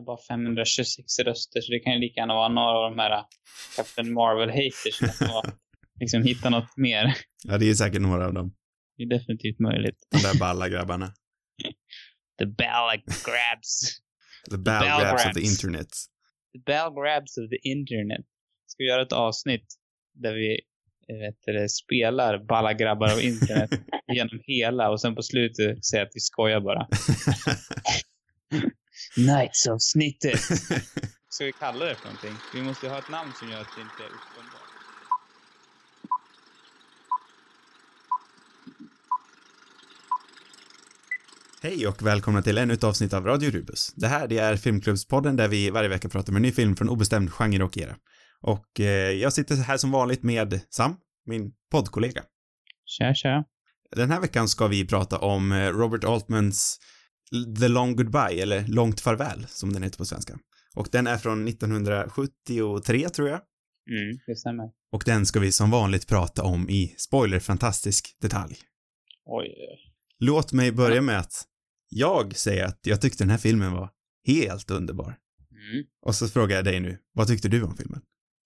är bara 526 röster, så det kan ju lika gärna vara några av de här äh, Captain Marvel-haters som har liksom hittat något mer. Ja, det är säkert några av dem. Det är definitivt möjligt. De där balla grabbarna. The bell grabs. The ball ball grabs of the grabs. internet. The bell grabs of the internet. Ska vi göra ett avsnitt där vi eh, vet det, spelar balla grabbar av internet genom hela och sen på slutet säga att vi skojar bara. Nights-avsnittet. Ska vi kalla det för någonting? Vi måste ha ett namn som gör att det inte är uppenbart. Hej och välkomna till ännu ett avsnitt av Radio Rubus. Det här det är Filmklubbspodden där vi varje vecka pratar om en ny film från obestämd genre och era. Och eh, jag sitter här som vanligt med Sam, min poddkollega. Tja, tja. Den här veckan ska vi prata om eh, Robert Altmans The Long Goodbye, eller Långt Farväl, som den heter på svenska. Och den är från 1973, tror jag. Mm, det stämmer. Och den ska vi som vanligt prata om i spoiler-fantastisk detalj. Oj. Låt mig börja med att jag säger att jag tyckte den här filmen var helt underbar. Mm. Och så frågar jag dig nu, vad tyckte du om filmen?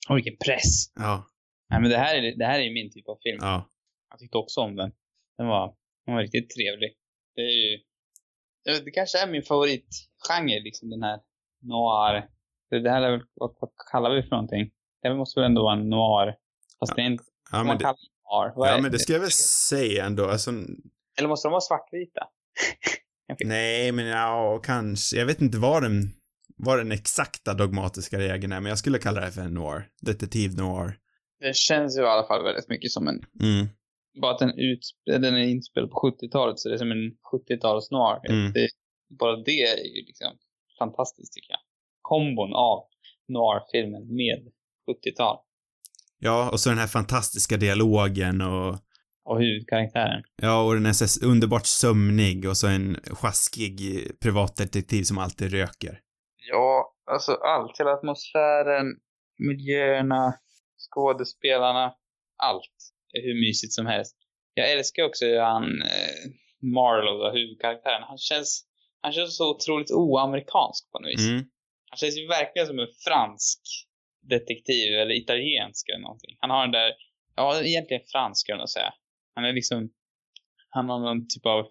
Oj, vilken press. Ja, Nej, men det här är, det här är min typ av film. ja, Jag tyckte också om den. Den var, den var riktigt trevlig. Det är ju... vet, Det kanske är min favoritgenre, liksom den här noir. Det, det här är väl, vad, vad kallar vi för någonting? Det måste väl ändå vara en noir. Fast det är inte, ja man det, kallar det noir. Vad ja men det ska jag väl säga ändå, alltså, Eller måste de vara svartvita? nej men ja, kanske, jag vet inte vad den, vad den exakta dogmatiska regeln är, men jag skulle kalla det för en noir, detektiv noir. Det känns ju i alla fall väldigt mycket som en... Mm, Bara att den, utsp- den är inspelad på 70-talet, så det är som en 70-tals noir. Mm. Det, bara det är ju liksom fantastiskt tycker jag. Kombon av noir-filmen med 70-tal. ja, och så den här fantastiska dialogen och, Och huvudkaraktären. ja, och den är så underbart sömnig och så en sjaskig privatdetektiv som alltid röker. Ja, alltså allt. Hela atmosfären, miljöerna, skådespelarna. Allt hur mysigt som helst. Jag älskar också hur han, eh, Marlowe, huvudkaraktären, han känns, han känns så otroligt oamerikansk på något vis. Mm, Han känns ju verkligen som en fransk detektiv, eller italiensk eller någonting. Han har den där, ja egentligen fransk jag nog säga. Han är liksom, han har någon typ av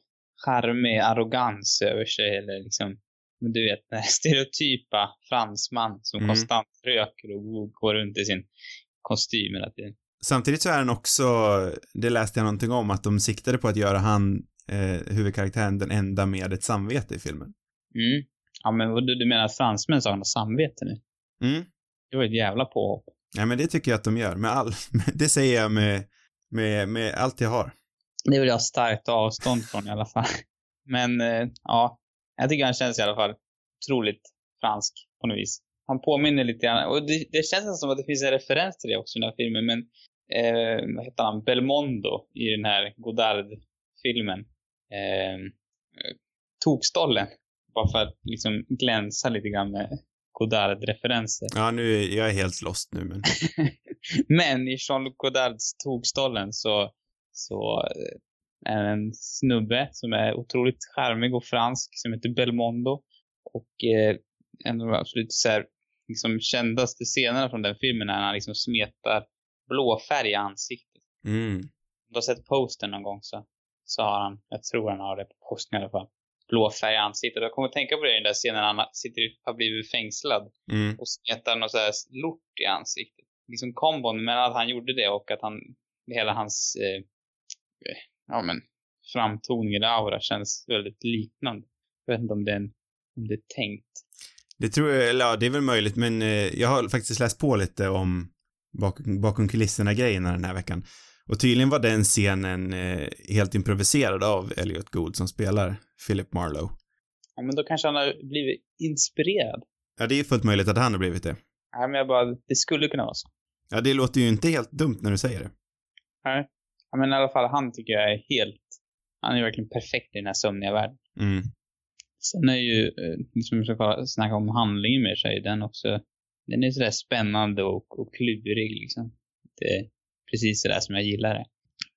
charmig arrogans över sig eller liksom, men du vet den här stereotypa fransman som Mm. konstant röker och går runt i sin kostym hela tiden. Samtidigt så är den också, det läste jag någonting om, att de siktade på att göra han, eh, huvudkaraktären, den enda med ett samvete i filmen. Mm. Ja men du, du menar att fransmän sa något samvete nu? Mm. Det var ett jävla påhopp. Ja, men det tycker jag att de gör, med all, det säger jag med, med, med allt jag har. Det vill jag ha starkt avstånd från i alla fall. Men eh, ja, jag tycker han känns i alla fall otroligt fransk på något vis. Han påminner lite grann, och det, det känns som att det finns en referens till det också i den här filmen, men eh, vad heter han, Belmondo i den här Godard-filmen. Eh, Tokstollen. Bara för att liksom glänsa lite grann med Godard-referenser. Ja, nu, är- jag är helt lost nu, men Men i Jean-Luc Godards Tokstollen så, så eh, är en snubbe som är otroligt charmig och fransk som heter Belmondo. Och eh, en av de absolut så här, liksom, kändaste scenerna från den filmen är när han liksom smetar blåfärg i ansiktet. mm. Om du har sett posten någon gång så, så har han, jag tror han har det på posten i alla fall, blåfärg i ansiktet. Jag kommer att tänka på det i den där scenen när han sitter, har blivit fängslad Mm. och smetar något så här lort i ansiktet. Liksom kombon mellan att han gjorde det och att han, hela hans, eh, ja men, framtoning eller aura känns väldigt liknande. Jag vet inte om det är, en, om det är tänkt. Det tror jag, eller ja, det är väl möjligt, men eh, jag har faktiskt läst på lite om bakom, bakom kulisserna-grejerna den här veckan. Och tydligen var den scenen eh, helt improviserad av Elliot Gould som spelar Philip Marlowe. Ja men då kanske han har blivit inspirerad. Ja, det är fullt möjligt att han har blivit det. Nej men jag bara, det skulle kunna vara så. Ja, det låter ju inte helt dumt när du säger det. Nej. Ja men i alla fall han tycker jag är helt, han är verkligen perfekt i den här sömniga världen. Mm. Sen är ju, eh, liksom vi ska snacka om handlingen mer så är den också, den är sådär spännande och, och klurig liksom. Det är precis sådär som jag gillar det.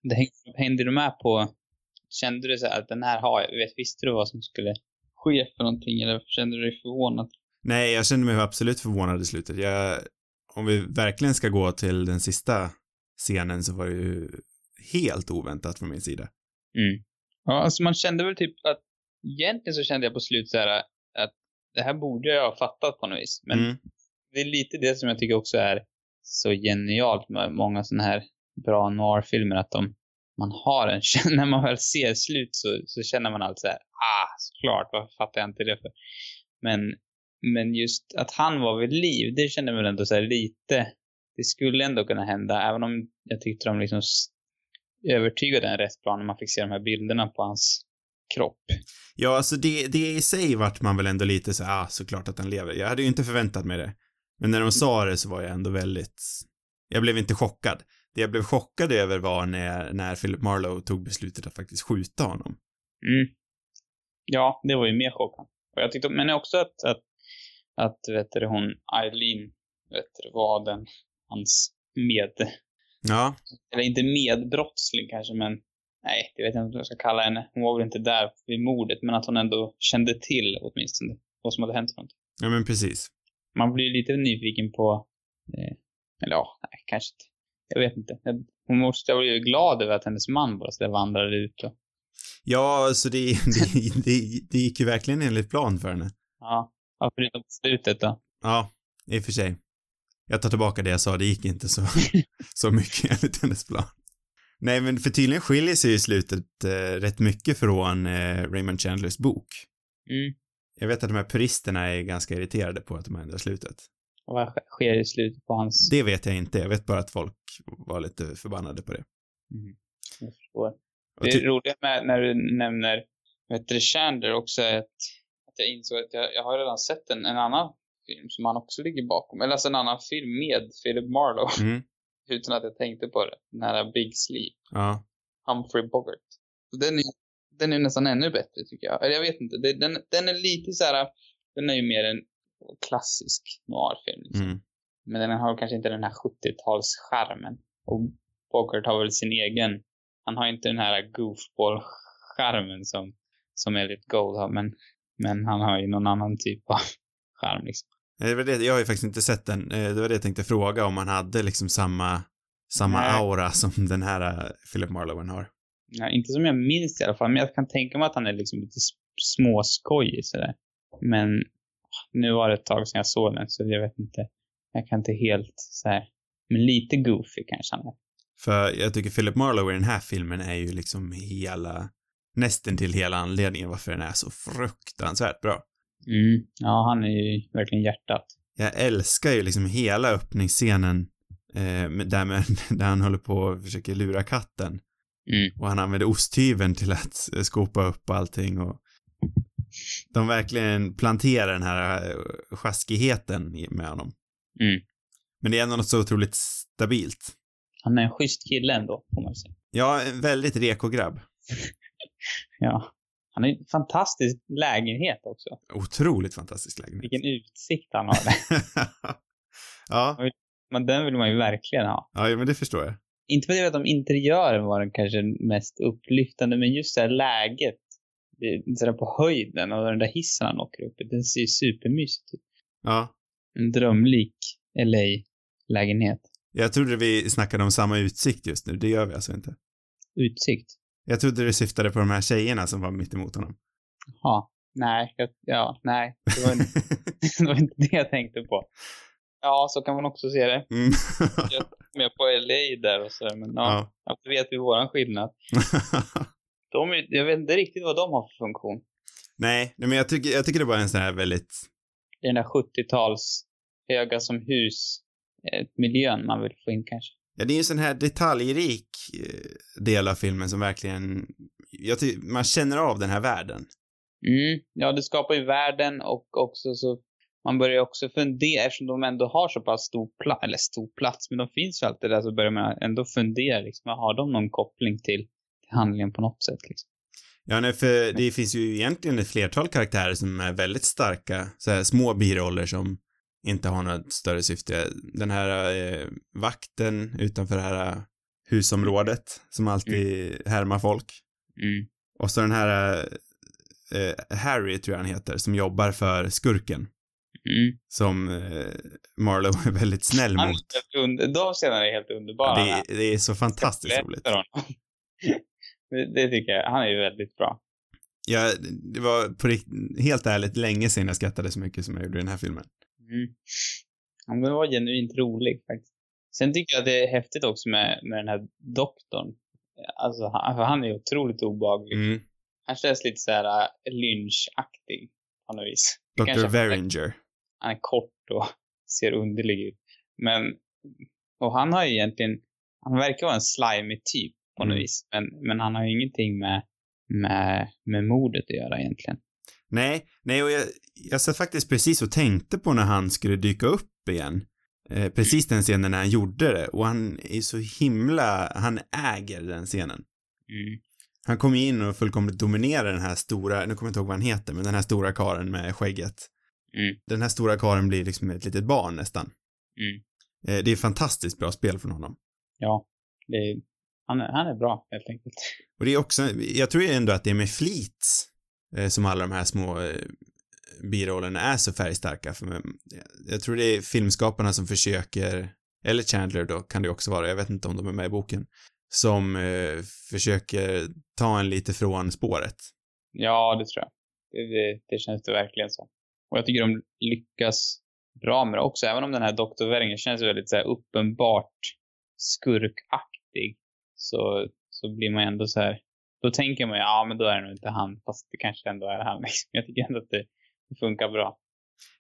det häng- hängde du med på, kände du så att den här har jag, vet, visste du vad som skulle ske för någonting eller kände du dig förvånad? Nej, jag kände mig absolut förvånad i slutet. Jag, om vi verkligen ska gå till den sista scenen så var det ju helt oväntat från min sida. Mm. Ja, alltså man kände väl typ att egentligen så kände jag på slutet så här att det här borde jag ha fattat på något vis. Men Mm det är lite det som jag tycker också är så genialt med många sådana här bra noir-filmer att de, man har en, när man väl ser slut så, så känner man allt så här, ah, såklart, varför fattar jag inte det för? Men, men just att han var vid liv, det kände jag ändå så här lite, det skulle ändå kunna hända, även om jag tyckte de liksom övertygade en rätt bra när man fick se de här bilderna på hans kropp. Ja, alltså det, det i sig vart man väl ändå lite så ah, såklart att han lever. Jag hade ju inte förväntat mig det. Men när de sa det så var jag ändå väldigt, jag blev inte chockad. Det jag blev chockad över var när, när Philip Marlowe tog beslutet att faktiskt skjuta honom. Mm. Ja, det var ju mer chockande. Och jag tyckte, men också att, att, att vet du, hon, Eileen, vet du, var den, hans med, Ja, eller inte medbrottsling kanske, men nej, det vet jag inte vad jag ska kalla henne. Hon var väl inte där vid mordet, men att hon ändå kände till åtminstone vad som hade hänt ja men precis. Man blir lite nyfiken på, eh, eller ja, nej, kanske inte. Jag vet inte. Hon måste ha blivit glad över att hennes man bara så vandrade ut och, Ja, så det, det, det, det gick ju verkligen enligt plan för henne. ja, ja, förutom slutet då. Ja, i och för sig. Jag tar tillbaka det jag sa, det gick inte så, så mycket enligt hennes plan. Nej, men för tydligen skiljer sig ju slutet eh, rätt mycket från eh, Raymond Chandlers bok. Mm. Jag vet att de här puristerna är ganska irriterade på att de ändrar slutet. Och vad sk- sker i slutet på hans... Det vet jag inte, jag vet bara att folk var lite förbannade på det. Mm. Jag förstår. Det ty- roliga med när du nämner vet du, Chandler också är att, att jag insåg att jag, jag har redan sett en, en annan film som han också ligger bakom. Eller alltså en annan film med Philip Marlowe. Mm, Utan att jag tänkte på det. Den här Big Sleep. ja. Humphrey Bogart. Så Den är, den är nästan ännu bättre tycker jag. Eller jag vet inte. Det, den, den är lite så här. Den är ju mer en klassisk noirfilm. Liksom. Mm. Men den har kanske inte den här 70-talscharmen. Och Bogart har väl sin egen. Han har inte den här goofball-charmen som, som Elliot Gold har. Men, men han har ju någon annan typ av charm liksom. Det var det, jag har ju faktiskt inte sett den. Eh, Det var det jag tänkte fråga om han hade liksom samma, samma Nej. aura som den här eh, Philip Marlowe har. Ja, inte som jag minns i alla fall. Men jag kan tänka mig att han är liksom lite småskojig sådär. Men nu var det ett tag sedan jag såg den så jag vet inte. Jag kan inte helt så här. Men lite goofy kanske han är. För jag tycker Philip Marlowe i den här filmen är ju liksom hela, nästan till hela anledningen varför den är så fruktansvärt bra. Mm. Ja, han är ju verkligen hjärtat. Jag älskar ju liksom hela öppningsscenen eh, där, med, där han håller på och försöker lura katten. Mm. Och han använder osthyveln till att eh, skopa upp allting och de verkligen planterar den här eh, sjaskigheten med honom. Mm. Men det är ändå något så otroligt stabilt. Han är en schysst kille ändå, får man säga. Ja, en väldigt reko grabb. Ja. Han har en fantastisk lägenhet också. Otroligt fantastisk lägenhet. Vilken utsikt han har ja, Men den vill man ju verkligen ha. ja, men det förstår jag. Inte för att jag vet om interiören var den kanske mest upplyftande, men just det här läget. Det, så där på höjden och den där hissen han åker upp den ser ju supermysigt ut. Ja. En drömlik LA-lägenhet. Jag trodde vi snackade om samma utsikt just nu, det gör vi alltså inte. Utsikt. Jag trodde det syftade på de här tjejerna som var mitt emot honom. Ja. Nej, jag, ja, nej. Det var, inte, det var inte det jag tänkte på. Ja, så kan man också se det. mm. Med på LA där och så, men ja, ja. då vet vi våran skillnad. De, jag vet inte riktigt vad de har för funktion. Nej, men jag tycker, jag tycker det var en sån här väldigt, Det är den där 70-tals höga som hus eh, miljön man vill få in kanske. ja det är ju en sån här detaljrik eh, del av filmen som verkligen, jag ty, man känner av den här världen. Mm. Ja, det skapar ju världen och också så man börjar också fundera, eftersom de ändå har så pass stor plats, eller stor plats, men de finns ju alltid där, så börjar man ändå fundera liksom, har de någon koppling till, till handlingen på något sätt liksom? Ja, nej, för det finns ju egentligen ett flertal karaktärer som är väldigt starka, så här små biroller som inte har något större syfte. Den här eh, vakten utanför det här eh, husområdet som alltid härmar folk. Mm. Och så den här eh, Harry, tror jag han heter, som jobbar för skurken. Mm. som eh, Marlowe är väldigt snäll Han mot. under, de scenerna är helt underbara. Det, är- det är så fantastiskt roligt. det, det tycker jag. Han är ju väldigt bra. Ja, det var på rikt- helt ärligt länge sedan jag skrattade så mycket som jag gjorde i den här filmen. Mm. Ja, men var genuint rolig faktiskt. Sen tycker jag att det är häftigt också med, med den här doktorn. Alltså, han, för han är otroligt obehaglig. Mm. Han känns lite så här äh, lynchaktig på något vis. Dr. Veringer. Han är kort och ser underlig ut. Men, och han har ju egentligen, han verkar vara en slimy typ på något Mm. vis. Men, men han har ju ingenting med, med, med mordet att göra egentligen. Nej, nej och jag, jag satt faktiskt precis och tänkte på när han skulle dyka upp igen. Eh, precis den scenen när han gjorde det och han är så himla, han äger den scenen. Mm. Han kommer in och fullkomligt dominerar den här stora, nu kommer jag inte ihåg vad han heter, men den här stora karen med skägget. Mm. Den här stora karen blir liksom ett litet barn nästan. Mm. Eh, det är fantastiskt bra spel från honom. Ja, är, han, är- han är bra helt enkelt. Och det är också, jag tror ändå att det är med flit eh, som alla de här små eh, birollerna är så färgstarka. För. Jag tror det är filmskaparna som försöker, eller Chandler då kan det också vara, jag vet inte om de är med i boken, som eh, försöker ta en lite från spåret. Ja, det tror jag. Det, det, det känns det verkligen som. Och jag tycker de lyckas bra med det också. Även om den här Dr. Veringer känns väldigt så här uppenbart skurkaktig. Så, så blir man ändå så här. Då tänker man ju, ja men då är det nog inte han. Fast det kanske ändå är han. liksom. Jag tycker ändå att det, det funkar bra.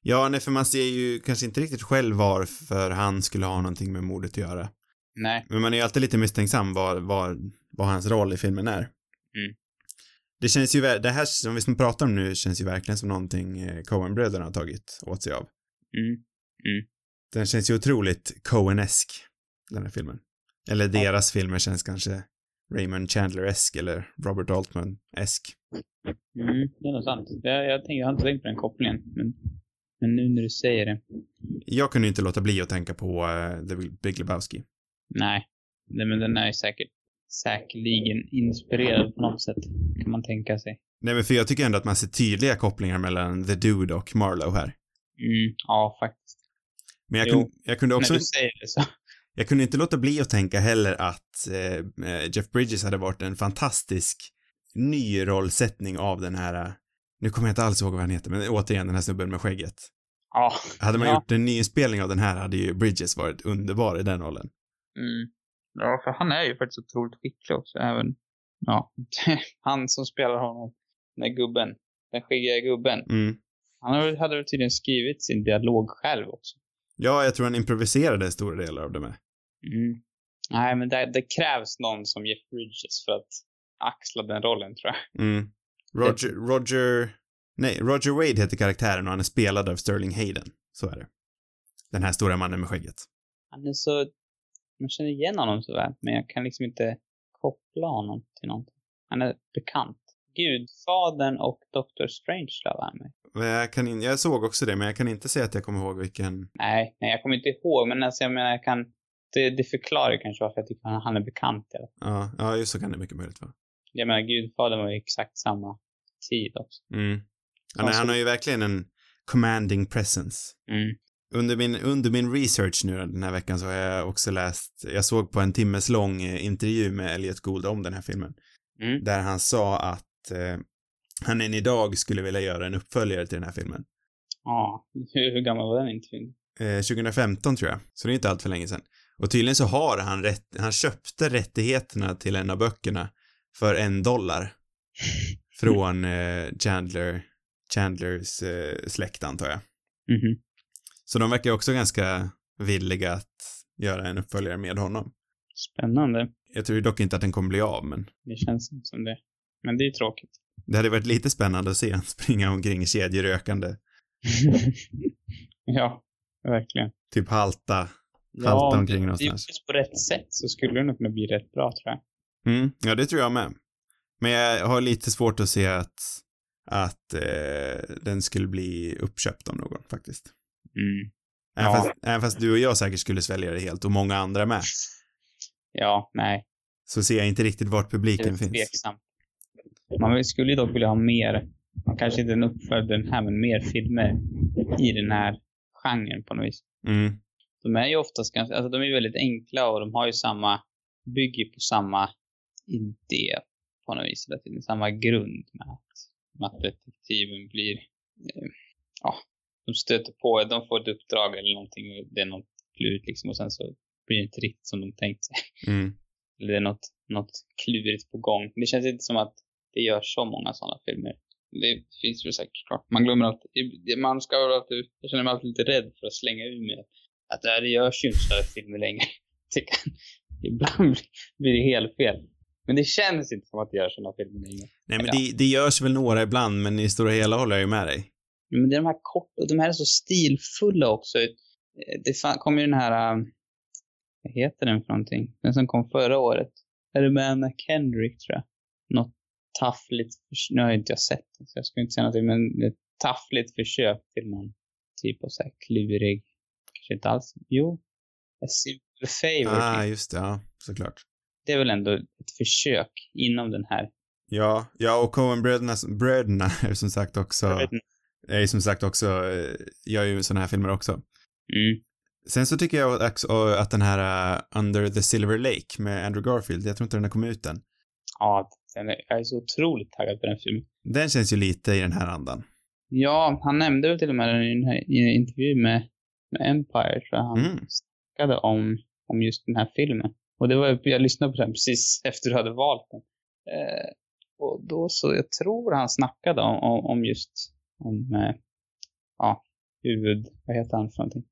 Ja, nej, för man ser ju kanske inte riktigt själv varför han skulle ha någonting med mordet att göra. Nej. Men man är ju alltid lite misstänksam vad, vad, vad hans roll i filmen är. Mm. Det känns ju, det här som vi pratar om nu känns ju verkligen som någonting eh, Coen-bröderna har tagit åt sig av. Mm. Den känns ju otroligt Coen-esk, den här filmen. Eller deras filmer känns kanske Raymond Chandler-esk eller Robert Altman-esk. Mm, det är nog sant. Jag, jag, tänker, jag har inte tänkt på den kopplingen. Men, men nu när du säger det. Jag kunde ju inte låta bli att tänka på eh, The Big Lebowski. Nej. Nej men den är säkert säkerligen inspirerad på något sätt. Kan man tänka sig. Nej, men för jag tycker ändå att man ser tydliga kopplingar mellan The Dude och Marlowe här. Mm, ja, faktiskt. Men jag, Jo. kunde, jag kunde också När du säger det så. Jag kunde inte låta bli att tänka heller att eh, eh, Jeff Bridges hade varit en fantastisk ny rollsättning av den här, eh, nu kommer jag inte alls ihåg vad han heter, men återigen den här snubben med skägget. Ja. Hade man Ja. gjort en nyinspelning av den här hade ju Bridges varit underbar i den rollen. Mm. Ja, för han är ju faktiskt otroligt skicklig också. Även, ja, han som spelar honom, den gubben, den skäggiga gubben. Mm. Han hade väl tydligen skrivit sin dialog själv också. Ja, jag tror han improviserade stora delar av det med. Mm. Nej, men det, det krävs någon som Jeff Bridges för att axla den rollen tror jag. Mm. Roger, Roger, nej, Roger Wade heter karaktären och han är spelad av Sterling Hayden. Så är det. Den här stora mannen med skägget. Han är så, man känner igen honom så väl, men jag kan liksom inte koppla honom till någonting. Han är bekant. Gudfadern och Doctor Strangelove är med. Men Jag, kan in, jag såg också det, men jag kan inte säga att jag kommer ihåg vilken Nej, nej, jag kommer inte ihåg, men alltså jag menar, jag kan, det, det förklarar kanske varför jag tycker han, han är bekant fall. Ja, ja, just så kan det mycket möjligt vara. Jag menar, Gudfadern var ju exakt samma tid också. Mm. Ja, nej, han har ju verkligen en commanding presence. Mm. Under min, under min research nu den här veckan så har jag också läst, jag såg på en timmes lång eh, intervju med Elliot Gould om den här filmen, Mm. där han sa att eh, han än idag skulle vilja göra en uppföljare till den här filmen. Ja, hur, hur gammal var den intervjun? Eh, 2015 tror jag, så det är inte allt för länge sedan. Och tydligen så har han rätt, han köpte rättigheterna till en av böckerna för en dollar. Från eh, Chandler, Chandlers eh, släkt antar jag. Mhm. Så de verkar också ganska villiga att göra en uppföljare med honom. Spännande. Jag tror dock inte att den kommer bli av, men Det känns inte som det. Men det är tråkigt. det hade varit lite spännande att se han springa omkring kedjerökande, ja, verkligen. typ halta, halta Ja, omkring någonstans. just på rätt sätt så skulle det nog kunna bli rätt bra tror jag. Mm, ja, det tror jag med. Men jag har lite svårt att se att, att eh, den skulle bli uppköpt av någon, faktiskt. Mm. Även, Ja. fast, även fast du och jag säkert skulle svälja det helt, och många andra med, Ja, nej. så ser jag inte riktigt vart Det är publiken finns. tveksamt. Man skulle ju dock vilja ha mer man kanske inte en uppföljare den här, men mer filmer i den här genren på något vis. Mm. De är ju oftast ganska, alltså de är väldigt enkla och de har ju samma, bygger på samma idé på något vis hela tiden. Samma grund med att, med att detektiven blir, eh, ja, de stöter på, de får ett uppdrag eller någonting och det är något klurigt liksom och sen så blir det inte riktigt som de tänkt sig. Mm. Eller det är något, något klurigt på gång. Det känns inte som att det görs så många sådana filmer. Det finns ju säkert klart. Man glömmer alltid, man ska väl alltid, jag känner mig alltid lite rädd för att slänga ur mig att det här görs ju inte sådana filmer längre. Ibland blir det helt fel. Men det känns inte som att det görs sådana filmer längre. Nej, men det, det görs väl några ibland, men i stora hela håller jag ju med dig. Men det är de här korta, och de här är så stilfulla också. Eh, Det kom ju den här, um, vad heter den för någonting? Den som kom förra året. Är det med Anna Kendrick tror jag? Något taffligt, nu har ju inte jag sett den så jag ska inte säga någonting, men ett taffligt försök till någon typ av så här klurig, kanske inte alls, jo, A Simple Favor. Ah, typ. just det, ja, såklart. Det är väl ändå ett försök inom den här, Ja, ja och Coen-bröderna bröderna är ju som sagt också, jag är som sagt också, eh, gör ju sådana här filmer också. Mm. Sen så tycker jag också att den här uh, Under the Silver Lake med Andrew Garfield, jag tror inte den har kommit ut än. Ja, den är, jag är så otroligt taggad på den filmen. Den känns ju lite i den här andan. Ja, han nämnde väl till och med den i en, i en intervju med, med Empire, tror jag han Mm. snackade om, om just den här filmen. Och det var, jag lyssnade på den precis efter du hade valt den. Eh, och då så, jag tror han snackade om, om, om just, om, eh, ja, huvud, vad heter han för någonting?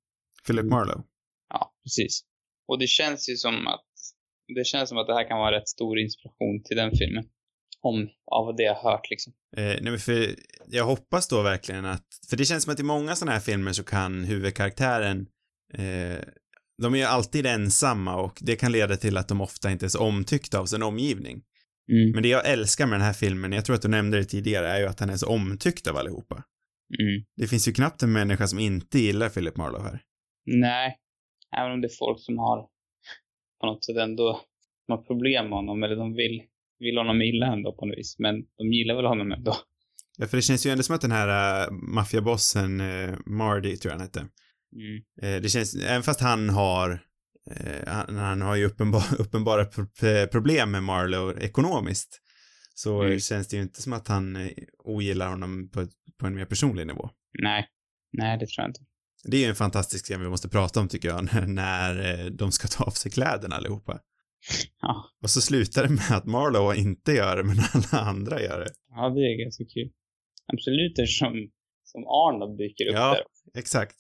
Philip Mm. Marlowe. Ja, precis. Och det känns ju som att, det känns som att det här kan vara rätt stor inspiration till den filmen. Om, av det jag hört liksom. Eh, nej men för jag hoppas då verkligen att, för det känns som att i många sådana här filmer så kan huvudkaraktären, eh, de är ju alltid ensamma och det kan leda till att de ofta inte är så omtyckta av sin omgivning. Mm. Men det jag älskar med den här filmen, jag tror att du nämnde det tidigare, är ju att han är så omtyckt av allihopa. Mm. Det finns ju knappt en människa som inte gillar Philip Marlowe här. Nej. Även om det är folk som har på något sätt ändå som har problem med honom eller de vill, vill honom illa ändå på något vis. Men de gillar väl honom ändå. Ja, för det känns ju ändå som att den här uh, maffiabossen, uh, Mardy tror jag han hette, Mm. Eh, det känns, även fast han har, han, han har ju uppenbar, uppenbara pro- problem med Marlowe ekonomiskt, så Mm. känns det ju inte som att han eh, ogillar honom på, på en mer personlig nivå. Nej. Nej, det tror jag inte. Det är ju en fantastisk scen vi måste prata om tycker jag, när, eh, de ska ta av sig kläderna allihopa. Ja. Och så slutar det med att Marlowe inte gör det, men alla andra gör det. Ja, det är ganska kul. Absolut som, som Arnold dyker upp Ja. där. Exakt.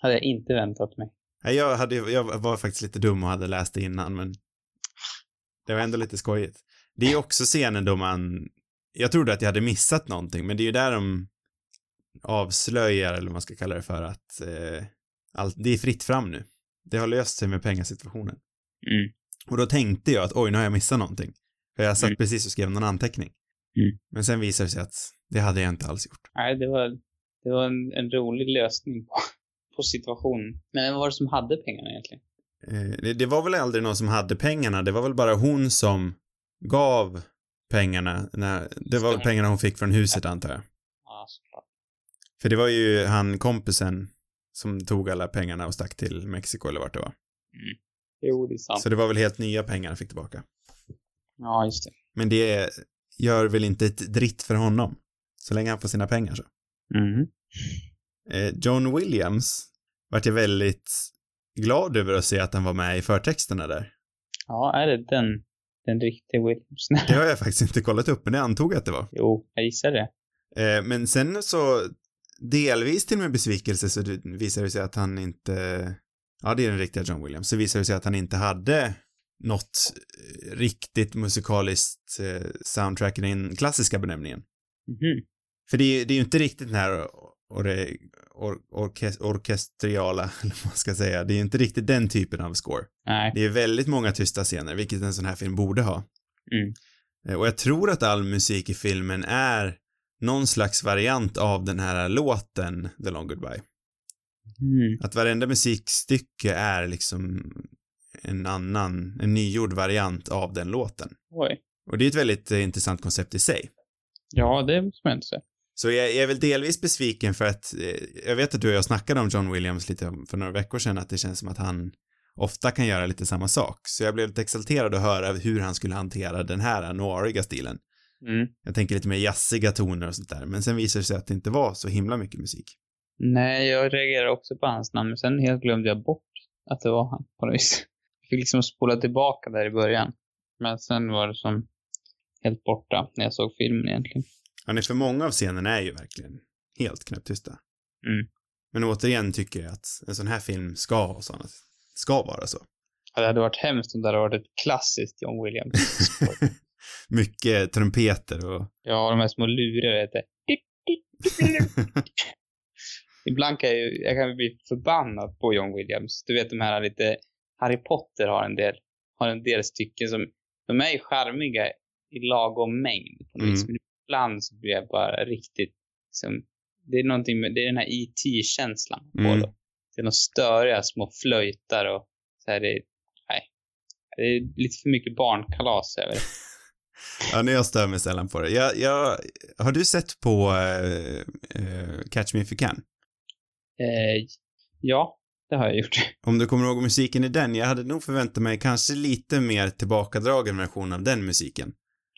Hade jag inte väntat mig. Jag, hade, jag var faktiskt lite dum och hade läst det innan, men det var ändå lite skojigt. Det är också scenen då man, jag trodde att jag hade missat någonting, men det är ju där de avslöjar, eller vad man ska kalla det för, att eh, allt, det är fritt fram nu. Det har löst sig med pengasituationen. Mm. Och då tänkte jag att oj, nu har jag missat någonting. För jag satt Mm. precis och skrev någon anteckning. Mm. Men sen visade det sig att det hade jag inte alls gjort. Nej, det var, det var en, en rolig lösning på, på situationen. Men vem var det som hade pengarna egentligen? Eh, det, det var väl aldrig någon som hade pengarna, det var väl bara hon som gav pengarna, när, det var väl pengarna hon fick från huset antar jag. Ja, såklart. För det var ju han kompisen som tog alla pengarna och stack till Mexiko eller vart det var. Jo, det är sant. Så det var väl helt nya pengar han fick tillbaka. Ja, just det. Men det gör väl inte ett dritt för honom. Så länge han får sina pengar så. Mm. Eh, John Williams vart jag väldigt glad över att se att han var med i förtexterna där. Ja, är det den, den riktiga Williams? Det har jag faktiskt inte kollat upp, men det antog jag att det var. jo, jag gissar det. Eh, men sen så, delvis till min besvikelse så visade det sig att han inte, ja det är den riktiga John Williams, så visade det sig att han inte hade något eh, riktigt musikaliskt soundtrack i den klassiska benämningen. Mhm. För det, är- det är ju inte riktigt den här or, or, orkes, orkestriala, eller vad man ska säga, det är inte riktigt den typen av score. Nej. Det är väldigt många tysta scener, vilket en sån här film borde ha. Mm. Eh, Och jag tror att all musik i filmen är någon slags variant av den här låten The Long Goodbye. Mm. Att varenda musikstycke är liksom en annan, en nygjord variant av den låten. Oj. Och det är ett väldigt eh, intressant koncept i sig. Ja, det måste man inte säga. Så jag, jag är väl delvis besviken för att eh, jag vet att du och jag snackade om John Williams lite för några veckor sedan att det känns som att han ofta kan göra lite samma sak. Så jag blev lite exalterad att höra hur han skulle hantera den här noiriga stilen. Mm. Jag tänker lite mer jazziga toner och sånt där, men sen visade det sig att det inte var så himla mycket musik. Nej, jag reagerade också på hans namn, men sen helt glömde jag bort att det var han på något vis. Jag fick liksom spola tillbaka där i början. Men sen var det som helt borta när jag såg filmen egentligen. Ja, nej, för många av scenerna är ju verkligen helt knäpptysta. Mm. Men återigen tycker jag att en sån här film ska ha sådana, ska vara så. Ja, Det hade varit hemskt om det hade varit ett klassiskt John Williams. mycket trumpeter och... ja, de här små heter. Ibland kan jag ju, jag kan bli förbannad på John Williams. Du vet de här lite, Harry Potter har en del, har en del stycken som, de är ju charmiga i lagom mängd på något Mm. vis. Men ibland så blir jag bara riktigt, liksom, det är någonting med, det är den här E.T. känslan på Mm. det. Det är några störiga små flöjtar och så här, det, nej. Det är lite för mycket barnkalas över det. ja, nu jag stör mig sällan på det. Jag, jag, har du sett på eh, Catch Me If You Can? Eh, ja, det har jag gjort. Om du kommer ihåg musiken i den, jag hade nog förväntat mig kanske lite mer tillbakadragen version av den musiken.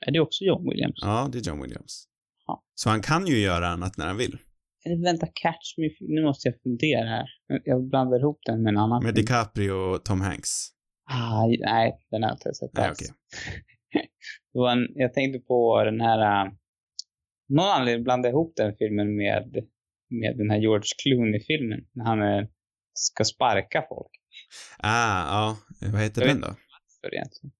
Är det också John Williams? Ja, det är John Williams. Ja. Så han kan ju göra annat när han vill. Eller vänta, Catch Me. Nu måste jag fundera här. Jag blandar ihop den med en annan Med. DiCaprio och Tom Hanks. Ah, nej, den har jag inte sett Nej, okej. En, jag tänkte på den här... Uh, någon anledning blandade ihop den filmen med, med den här George Clooney-filmen. När han eh, ska sparka folk. Ah, ja. Vad heter Jag den då? För egentligen.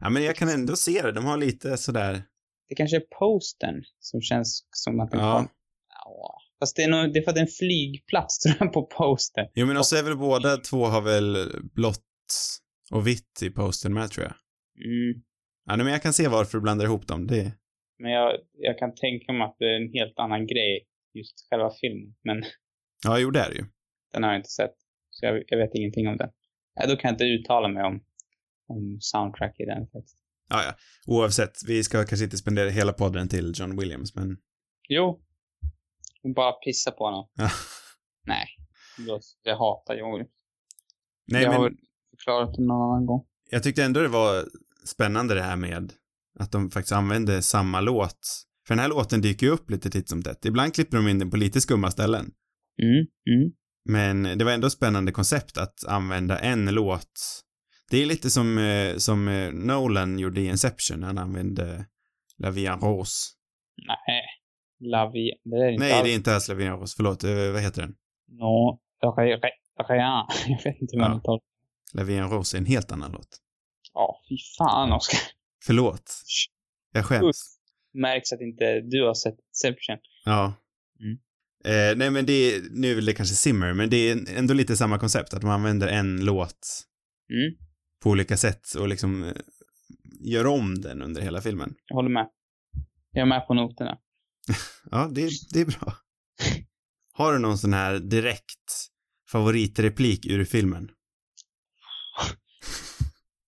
Ja, men jag kan ändå se det. De har lite sådär... Det kanske är postern som känns som att den Ja. kom... Ja. Fast det är, nog, det är för att det är en flygplats tror jag på postern. Jo, men också är väl båda två har väl blått och vitt i posten med, tror jag. Mm. Ja, men jag kan se varför du blandar ihop dem. Det... Men jag, jag kan tänka mig att det är en helt annan grej, just själva filmen. Men Ja, jo, det är det ju. den har jag inte sett. Så jag, jag vet ingenting om den. Ja, då kan jag inte uttala mig om, om soundtrack i den faktiskt. Ja, ja. Oavsett, vi ska kanske inte spendera hela podden till John Williams, men... Jo. Bara pissa på honom. Ja. Nej. Jag hatar John Williams. Nej, jag men har förklarat det någon annan gång. jag tyckte ändå det var spännande det här med att de faktiskt använde samma låt. För den här låten dyker ju upp lite titt som tätt. Ibland klipper de in den på lite skumma ställen. Mm, mm. Men det var ändå spännande koncept att använda en låt. Det är lite som, eh, som eh, Nolan gjorde i Inception när han använde La Vie en Rose. Nej. La Vie. Det är inte Nej, alls. det är inte alls La Vie en Rose. Förlåt, eh, vad heter den? No. Rien. Jag vet inte hur man uttalar La Vie en Rose är en helt annan låt. Ja, fy fan Oskar. Förlåt. Jag skäms. Märks att inte du har sett Inception. Ja. Mm. Eh, nej, men det är, nu är det kanske Simmer, men det är ändå lite samma koncept, att man använder en låt Mm. På olika sätt och liksom eh, gör om den under hela filmen. Jag håller med. Jag är med på noterna. Ja, det, det är bra. Har du någon sån här direkt favoritreplik ur filmen?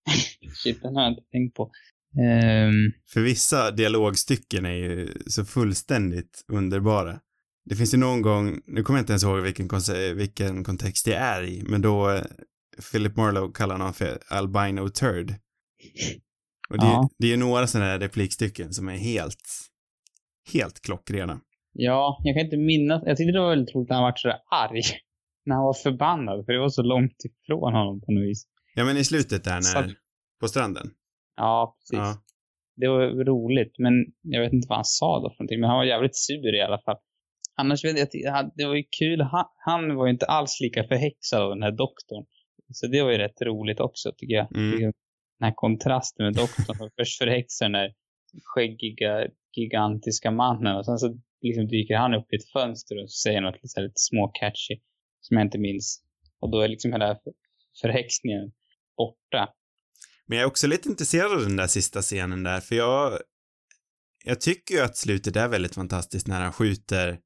Shit, den har jag inte tänkt på. Ehm, För vissa dialogstycken är ju så fullständigt underbara. Det finns ju någon gång, nu kommer jag inte ens ihåg vilken, vilken kontext det är i, men då eh, Philip Marlowe kallar honom för albino turd. Och det, Ja. det är ju några sådana här replikstycken som är helt, helt klockrena. ja, jag kan inte minnas. Jag tyckte det var väldigt roligt när han var så där arg. När han var förbannad, för det var så långt ifrån honom på något vis. Ja, men i slutet där Så- när, på stranden. Ja, precis. Ja. Det var roligt, men jag vet inte vad han sa då för någonting. Men han var jävligt sur i alla fall. Annars vet jag det var ju kul. Han, han var ju inte alls lika förhäxad av den här doktorn. Så det var ju rätt roligt också, tycker jag. Mm. Jag. Den här kontrasten med doktorn först förhäxar den där skäggiga, gigantiska mannen och sen så liksom dyker han upp i ett fönster och säger något lite, lite småcatchy som jag inte minns. Och då är liksom hela förhäxningen borta. Men jag är också lite intresserad av den där sista scenen där, för jag, jag tycker ju att slutet är väldigt fantastiskt när han skjuter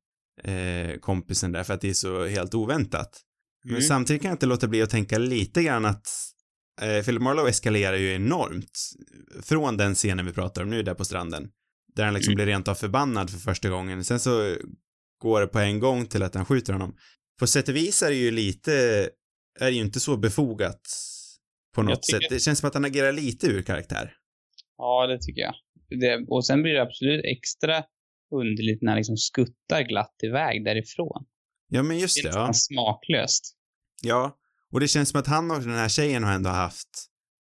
eh, kompisen där, för att det är så helt oväntat. Men Mm. samtidigt kan jag inte låta bli att tänka lite grann att eh, Philip Marlowe eskalerar ju enormt från den scenen vi pratar om nu där på stranden Där han liksom Mm. blir rent av förbannad för första gången. Sen så går det på en gång till att han skjuter honom. På sätt och vis är det ju lite, är det ju inte så befogat på något tycker- sätt. Det känns som att han agerar lite ur karaktär. Ja, det tycker jag. Det, och sen blir det absolut extra underligt när han liksom skuttar glatt iväg därifrån. Ja, men just Det det, är ja. nästan smaklöst. Ja, och det känns som att han och den här tjejen har ändå haft,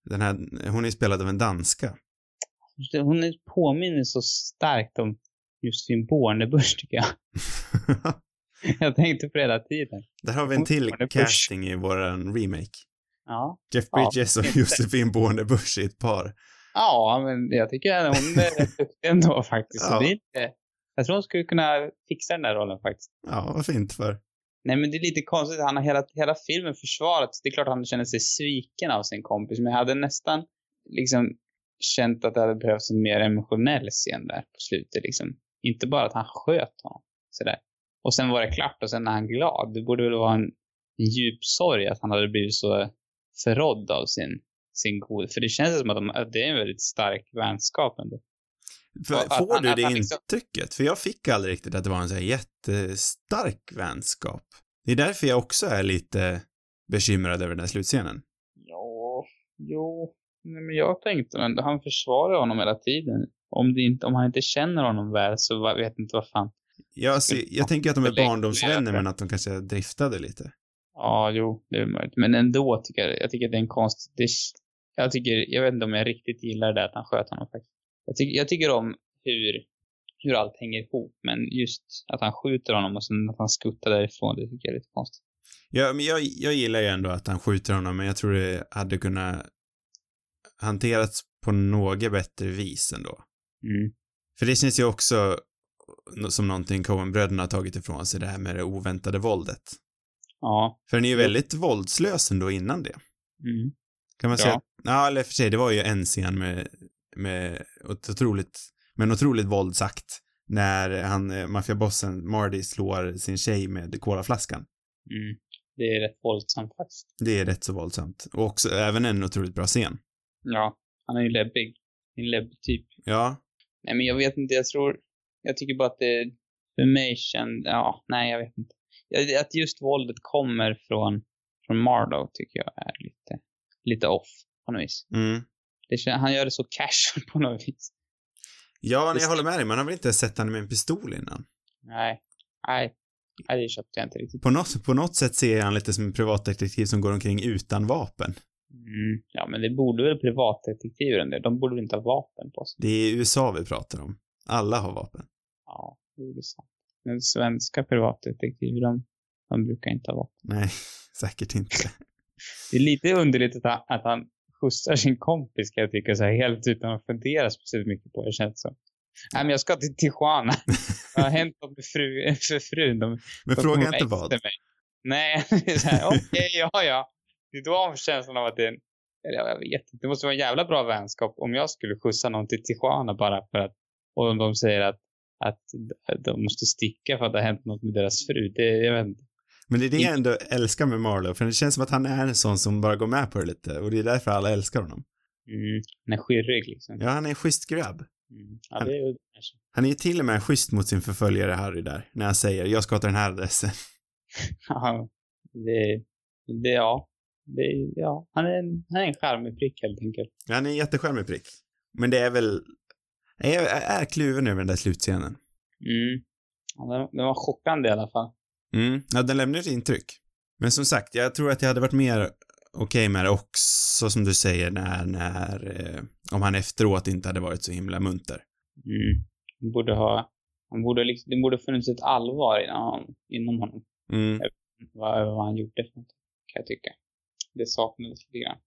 den här, hon är spelad av en danska. Hon är- påminner så starkt om Josefin Bornebusch, tycker jag. Jag tänkte på det hela tiden. Där har vi en till Bornebusch. casting i våran remake. Ja. Jeff Ja, Bridges och inte. Josefin Bornebusch i ett par. Ja, men jag tycker att hon är rätt duktig ändå faktiskt. Ja. det är inte... Jag tror hon skulle kunna fixa den där rollen faktiskt. Ja, vad fint för. Nej, men det är lite konstigt. Han har hela, hela filmen försvarat. Det är klart han känner sig sviken av sin kompis, men jag hade nästan liksom känt att det hade behövts en mer emotionell scen där på slutet liksom. Inte bara att han sköt honom sådär. Och sen var det klart och sen är han glad. Det borde väl vara en, en djup sorg att han hade blivit så förrådd av sin, sin god. För det känns som att, de, att det är en väldigt stark vänskap ändå. För, Ja, får han- du det han liksom- intrycket? För jag fick aldrig riktigt att det var en så här jättestark vänskap. Det är därför jag också är lite bekymrad över den här slutscenen. Ja, jo. Nej, men jag tänkte ändå, han försvarar honom hela tiden. Om, det inte, om han inte känner honom väl så vet inte vad fan. Jag, alltså, jag tänker att de är barndomsvänner men att de kanske driftade lite. Ja, jo, det är möjligt. Men ändå tycker jag, jag tycker att det är en konst. Det, jag tycker, jag vet inte om jag riktigt gillar det att han sköt honom faktiskt. Jag tycker, jag tycker om hur, hur allt hänger ihop, men just att han skjuter honom och sen att han skuttar därifrån, det tycker jag är lite konstigt. Ja, men jag, jag gillar ju ändå att han skjuter honom men jag tror det hade kunnat hanterats på något bättre vis ändå. Mm. För det känns ju också som någonting Coen-bröderna har tagit ifrån sig, det här med det oväntade våldet. Ja. För den är ju väldigt våldslös ändå innan det. Mm. Kan man Ja. säga? Ja, eller för sig, det var ju en scen med, med ett otroligt, med en otroligt våldsakt. När han, eh, maffiabossen Marty slår sin tjej med colaflaskan. Mm. Det är rätt våldsamt faktiskt. Det är rätt så våldsamt. Och också, även en otroligt bra scen. Ja. Han är ju läbbig. En läbbig typ. Ja. Nej, men jag vet inte. Jag tror... Jag tycker bara att det för mig känd... Ja, nej, jag vet inte. Att just våldet kommer från, från Marlowe tycker jag är lite, lite off på något vis. Mm. Det, han gör det så casual på något vis. Ja, men Det- jag håller med dig. Man har väl inte sett honom med en pistol innan? Nej. Nej. Nej, det köpte jag inte riktigt. På något, på något sätt ser jag han lite som en privatdetektiv som går omkring utan vapen. Mm. Ja, men det borde väl privatdetektiver ändå. De borde väl inte ha vapen på sig. Det är USA vi pratar om. Alla har vapen. Ja, det är sant. Men svenska privatdetektiver, de, de brukar inte ha vapen. Nej, säkert inte. Det är lite underligt att han, att han skjutsar sin kompis kan jag tycka så här helt utan att fundera speciellt mycket på det känns som. Nej men jag ska till Tijuana. Det har hänt något med fru, för frun. De, Men de fråga inte vad. Mig. Nej, okej, ja ja. Det är då känslan av att det är en, eller jag vet inte, det måste vara en jävla bra vänskap om jag skulle skjutsa någon till Tijuana bara för att, och om de säger att, att de måste sticka för att det har hänt något med deras fru. Det, jag vet inte. Men det är det jag ändå älskar med Marlowe, för det känns som att han är en sån som bara går med på det lite och det är därför alla älskar honom. Mm, den är skirrig liksom. Ja, han är en schysst grabb. Mm. Ja, det är. Han är ju till och med schysst mot sin förföljare Harry där, när han säger jag ska ta den här adressen. Ja, det, det, ja. Det, ja. Han är en, han är en charmig prick helt enkelt. Han är en jättecharmig prick. Men det är väl, jag är, är kluven över den där slutscenen. Mm. Ja, den, den var chockande i alla fall. Mm, ja, den lämnar ett intryck. Men som sagt, jag tror att jag hade varit mer okej med det också, som du säger, när, när, eh, om han efteråt inte hade varit så himla munter. Mm. Han borde ha, han borde liksom, det borde funnits ett allvar inom. Inom honom. Mm. Vad, vad han gjorde för något, kan jag tycka. Det saknades lite grann.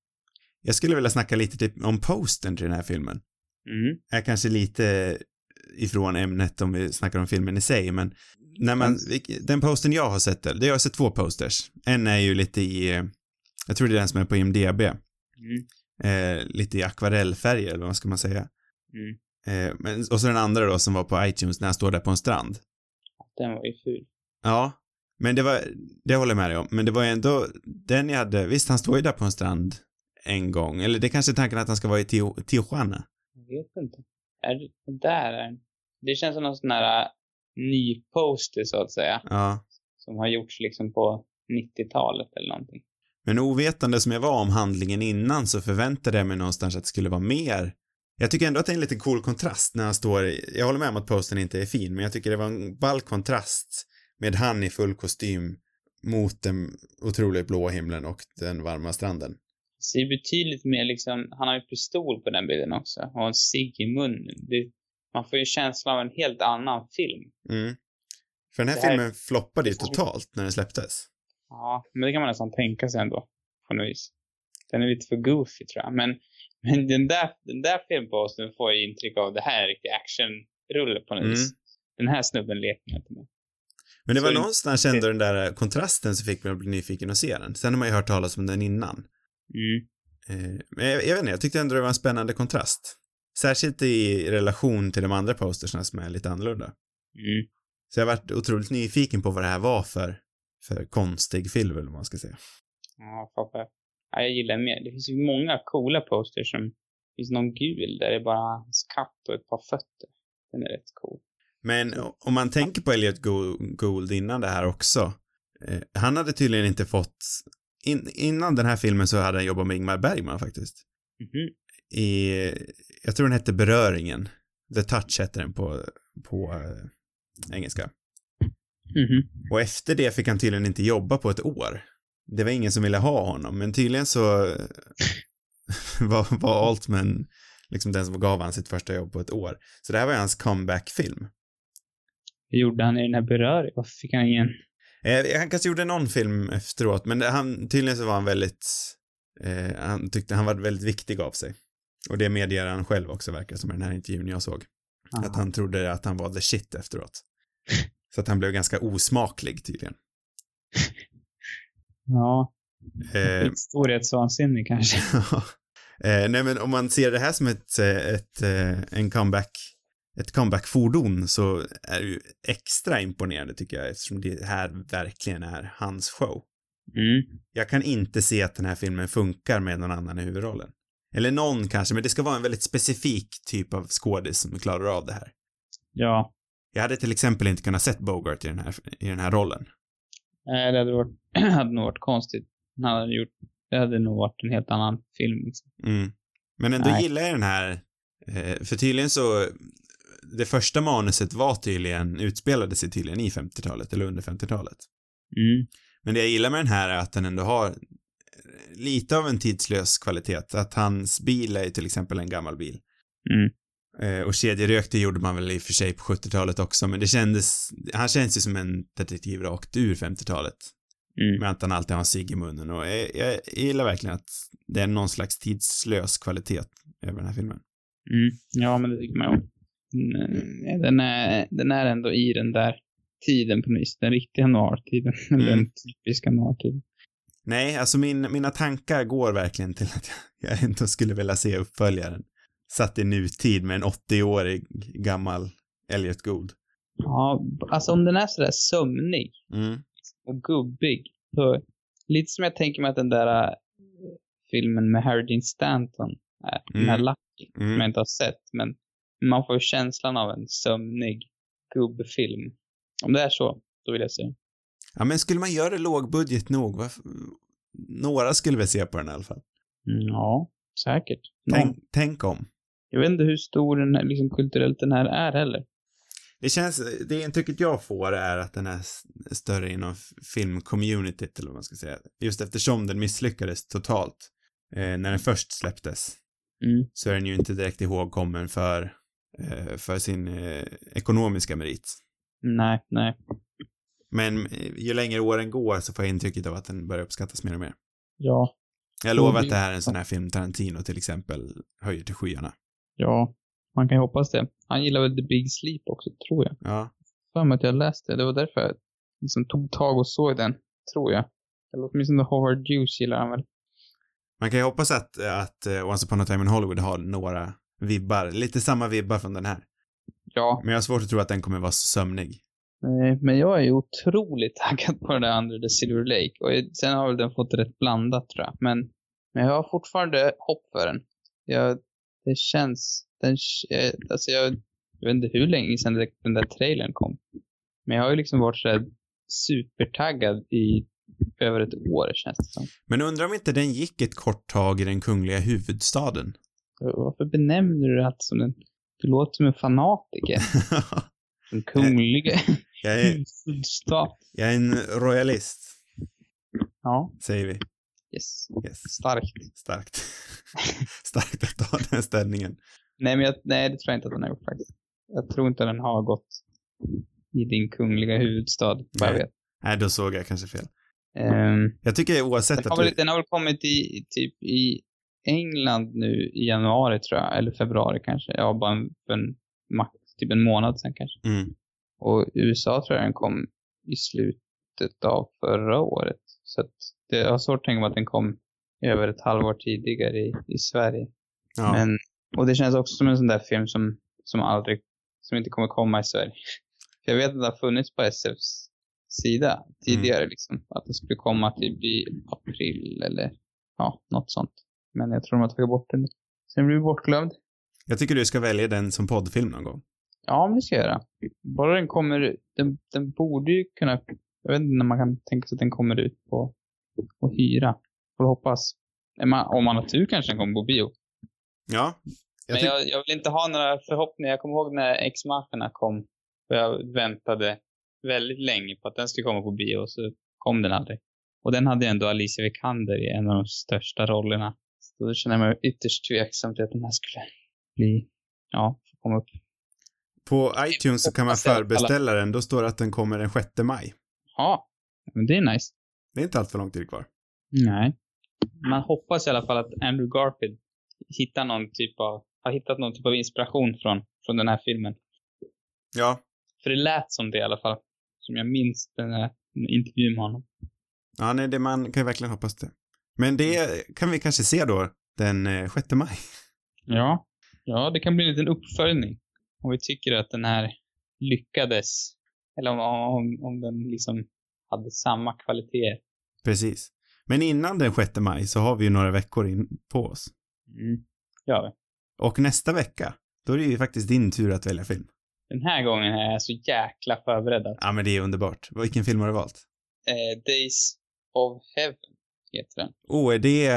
Jag skulle vilja snacka lite typ om posten till den här filmen. Mm. är kanske lite ifrån ämnet om vi snackar om filmen i sig, men när man, den posten jag har sett, det jag har sett två posters. En är ju lite i, eh, jag tror det är den som är på IMDB, Mm. eh, lite i akvarellfärger, eller vad ska man säga. Mm. Eh, men, och så den andra då som var på iTunes när han står där på en strand. Den var ju ful. Ja, men det var, det håller jag med dig om, men det var ju ändå den jag hade, visst han står ju där på en strand en gång, eller det är kanske är tanken att han ska vara i Tijuana. Jag vet inte. Är det, där det känns som någon sån här äh, ny poster så att säga. Ja. Som har gjorts liksom på 90-talet eller någonting. Men ovetande som jag var om handlingen innan så förväntade jag mig någonstans att det skulle vara mer. Jag tycker ändå att det är en liten cool kontrast när han står, jag håller med om att postern inte är fin, men jag tycker det var en ball kontrast med han i full kostym mot den otroligt blåa himlen och den varma stranden. Ser betydligt mer liksom, han har ju pistol på den bilden också. Och en cigg i munnen. Det, man får ju känslan av en helt annan film. Mm. För den här här- filmen floppade ju totalt när den släpptes. Ja, men det kan man nästan tänka sig ändå. På något vis. Den är lite för goofy tror jag. Men, men den där, den där filmpostern får ju intryck av det här är en riktig actionrulle på något Mm. vis. Den här snubben leker inte med. Men det var Så- någonstans ändå den där kontrasten som fick mig att bli nyfiken och se den. Sen har man ju hört talas om den innan. Mm. Eh, men jag, jag vet inte, jag tyckte ändå det var en spännande kontrast. Särskilt i relation till de andra postersna som är lite annorlunda. Mm. Så jag varit otroligt nyfiken på vad det här var för, för konstig film, eller vad man ska säga. Ja, fattar. Ja, jag gillar mer. Det finns ju många coola posters som... Det finns någon gul där det är bara hans katt och ett par fötter. Den är rätt cool. Men om man tänker på Elliot Go- Gould innan det här också. Eh, han hade tydligen inte fått... In, innan den här filmen så hade han jobbat med Ingmar Bergman faktiskt. Mhm. I... Jag tror den hette Beröringen. The Touch hette den på, på eh, engelska. Mhm. Och efter det fick han tydligen inte jobba på ett år. Det var ingen som ville ha honom, men tydligen så var, var Altman liksom den som gav han sitt första jobb på ett år. Så det här var ju hans comeback-film. Hur gjorde han i den här beröringen? Varför fick han ingen... Eh, han kanske gjorde någon film efteråt, men det, han, tydligen så var han väldigt, eh, han tyckte han var väldigt viktig av sig. Och det medger han själv också verkar som i den här intervjun jag såg. Att han trodde att han var the shit efteråt. Så att han blev ganska osmaklig tydligen. Ja, Eh, storhetsvansinnig kanske. eh, nej men om man ser det här som ett, eh, ett, eh, en comeback, ett comeback-fordon så är det ju extra imponerande tycker jag eftersom det här verkligen är hans show. Mm. Jag kan inte se att den här filmen funkar med någon annan i huvudrollen. Eller någon kanske, men det ska vara en väldigt specifik typ av skådis som klarar av det här. Ja. Jag hade till exempel inte kunnat sett Bogart i den här, i den här rollen. Nej, det hade, varit, hade nog varit konstigt. Han hade gjort... Det hade nog varit en helt annan film liksom. Mm. Men ändå Nej. gillar jag den här, eh, för tydligen så, det första manuset var tydligen, utspelade sig tydligen i 50-talet, eller under 50-talet. Mm. Men det jag gillar med den här är att den ändå har lite av en tidslös kvalitet. Att hans bil är till exempel en gammal bil. Mm. Eh, och kedjerök, det gjorde man väl i och för sig på 70-talet också, men det kändes, han känns ju som en detektiv rakt ur 50-talet. Mm. Med att han alltid har en cigg i munnen och jag, jag gillar verkligen att det är någon slags tidslös kvalitet över den här filmen. Mm. Ja, men det tycker man om. Mm, Den är, den är ändå i den där tiden på något vis. Den riktiga noir-tiden. Mm. den typiska noir-tiden. Nej, alltså min, mina tankar går verkligen till att jag, jag ändå skulle vilja se uppföljaren. Satt i nutid med en 80-årig gammal Elliot Gould. Ja, alltså om den är sådär sömnig Mm. och gubbig. Så, lite som jag tänker mig att den där äh, filmen med Harry Dean Stanton är. Den här Mm. Lucky, som Mm. jag inte har sett. Men man får känslan av en sömnig gubbfilm. Om det är så, då vill jag se. Ja, men skulle man göra det lågbudget nog, varför, några skulle väl se på den i alla fall. Mm, Ja, säkert. Tänk, tänk om. Jag vet inte hur stor den här, liksom kulturellt den här är heller. Det känns, det intrycket jag får är att den är större inom filmcommunityt eller vad man ska säga. Just eftersom den misslyckades totalt eh, när den först släpptes Mm. så är den ju inte direkt ihågkommen för, för sin eh, ekonomiska merit. Nej, nej. Men eh, ju längre åren går så får jag intrycket av att den börjar uppskattas mer och mer. Ja, Jag lovar det- att det här är en sån här film Tarantino till exempel höjer till skyarna. ja. Man kan ju hoppas det. Han gillar väl The Big Sleep också, tror jag. Ja. För mig att jag läste. Det var därför jag liksom tog tag och såg den, tror jag. Eller åtminstone Howard Hughes gillar han väl. Man kan ju hoppas att, att Once upon a time in Hollywood har några vibbar, lite samma vibbar från den här. Ja, Men jag har svårt att tro att den kommer vara så sömnig. eh, men jag är ju otroligt taggad på den där andra, The Silver Lake. Och sen har väl den fått rätt blandat, tror jag. Men, men jag har fortfarande hopp för den. Jag, det känns, den, eh, alltså jag, jag vet inte hur länge sedan den där trailern kom. Men jag har ju liksom varit så här supertaggad i över ett år känns det som. Men undrar om inte den gick ett kort tag i den kungliga huvudstaden? Varför benämner du det som en... Du låter som en fanatiker. Den kungliga jag, är, jag är en royalist, Ja, säger vi. yes. Yes. Starkt. Starkt. Starkt att ta den ställningen. Nej, men jag, nej, det tror jag inte att den har gjort faktiskt. Jag tror inte att den har gått i din kungliga huvudstad, vad jag vet. Nej, då såg jag kanske fel. Ehm, Jag tycker oavsett den, att har väl, du... den har väl kommit i, typ i England nu i januari tror jag, eller februari kanske. Ja, bara en, en, max, typ en månad sedan kanske. Mm. Och USA tror jag den kom i slutet av förra året. Så att det, jag har svårt att tänka mig att den kom över ett halvår tidigare i, i Sverige. Ja. Men, och det känns också som en sån där film som, som aldrig, som inte kommer komma i Sverige. För jag vet att det har funnits på SFs sida tidigare liksom. Att det skulle komma typ i april eller ja, något sånt. Men jag tror de har tagit bort den. Sen blir det bortglömd. Jag tycker du ska välja den som poddfilm någon gång. Ja, men det ska jag göra. Bara den kommer, den, den borde ju kunna, jag vet inte när man kan tänka sig att den kommer ut på, på hyra. Får hoppas. Man, om man har tur kanske den kommer på bio. Ja. Jag Men jag, jag vill inte ha några förhoppningar. Jag kommer ihåg när X-Machina kom. För jag väntade väldigt länge på att den skulle komma på bio och så kom den aldrig. Och den hade ju ändå Alicia Vikander i en av de största rollerna. Så då känner jag mig ytterst tveksam till att den här skulle bli, ja, komma upp. På iTunes så kan man förbeställa den. Då står det att den kommer den 6 maj. Ja, men det är nice. Det är inte allt för lång tid kvar. Nej. Man hoppas i alla fall att Andrew Garfield hittar någon typ av, har hittat någon typ av inspiration från, från den här filmen. Ja. För det lät som det i alla fall. Som jag minns den här intervjun med honom. Ja, nej, det man kan ju verkligen hoppas det. Men det kan vi kanske se då den eh, 6 maj. Ja. Ja, det kan bli en liten uppföljning. Om vi tycker att den här lyckades. Eller om, om, om den liksom hade samma kvaliteter. Precis. Men innan den 6 maj så har vi ju några veckor in på oss. Mm. Ja, vi. Och nästa vecka, då är det ju faktiskt din tur att välja film. Den här gången är jag så jäkla förberedd. Ja, men det är underbart. Vilken film har du valt? Eh, Days of Heaven heter den. Oh, är det...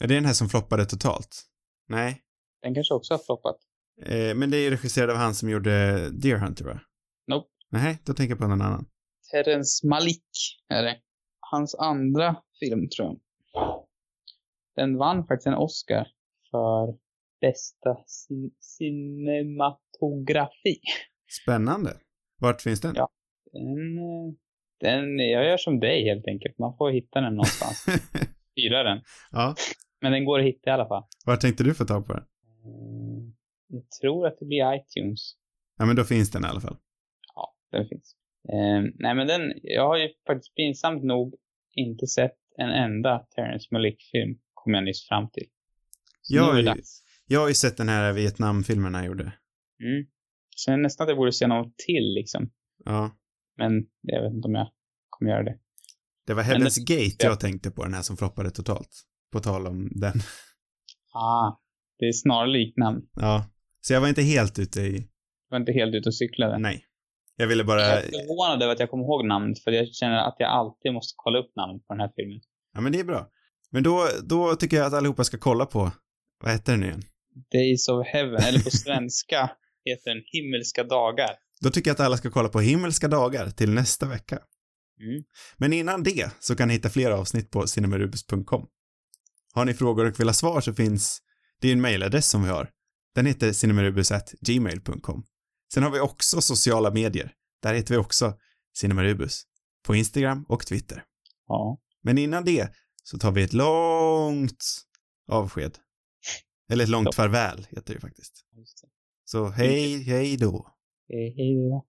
Är det den här som floppade totalt? Nej. Den kanske också har floppat. Eh, men det är ju regisserad av han som gjorde Deer Hunter, va? Nope. Nej, då tänker jag på någon annan. Terrence Malick är det. Hans andra film, tror jag. Den vann faktiskt en Oscar för bästa cin- cinematografi. Spännande. Vart finns den? Ja. Den, eh, den, jag gör som dig helt enkelt. Man får hitta den någonstans. Hyra den. ja. Men den går att hitta i alla fall. Var tänkte du få tag på den? Mm, Jag tror att det blir iTunes. Ja, men då finns den i alla fall. Ja, den finns. Eh, nej men den, jag har ju faktiskt pinsamt nog inte sett en enda Terrence Malick-film, kom jag nyss fram till. Så Jag det ju-. Jag har ju sett den här Vietnamfilmen han gjorde. Mm. Sen nästan att jag borde se något till liksom. Ja. Men jag vet inte om jag kommer göra det. Det var Heaven's Gate ja. jag tänkte på, den här som floppade totalt. På tal om den. Ah, det är snarlikt namn. Ja. Så jag var inte helt ute i... Jag var inte helt ute och cyklade. Nej. Jag ville bara... Jag är förvånad över att jag kommer ihåg namnet, för jag känner att jag alltid måste kolla upp namnet på den här filmen. Ja, men det är bra. Men då, då tycker jag att allihopa ska kolla på... Vad heter den nu igen? Days of Heaven, eller på svenska heter den Himmelska dagar. Då tycker jag att alla ska kolla på Himmelska dagar till nästa vecka. Mm. Men innan det så kan ni hitta fler avsnitt på cinemarubus.com. Har ni frågor och vill ha svar så finns det är en mailadress som vi har. Den heter cinemarubus.gmail.com. Sen har vi också sociala medier. Där heter vi också Cinemarubus. På Instagram och Twitter. Ja. Men innan det så tar vi ett långt avsked. Eller ett långt farväl heter det faktiskt. Så hej, hej då. Eh, Hej då.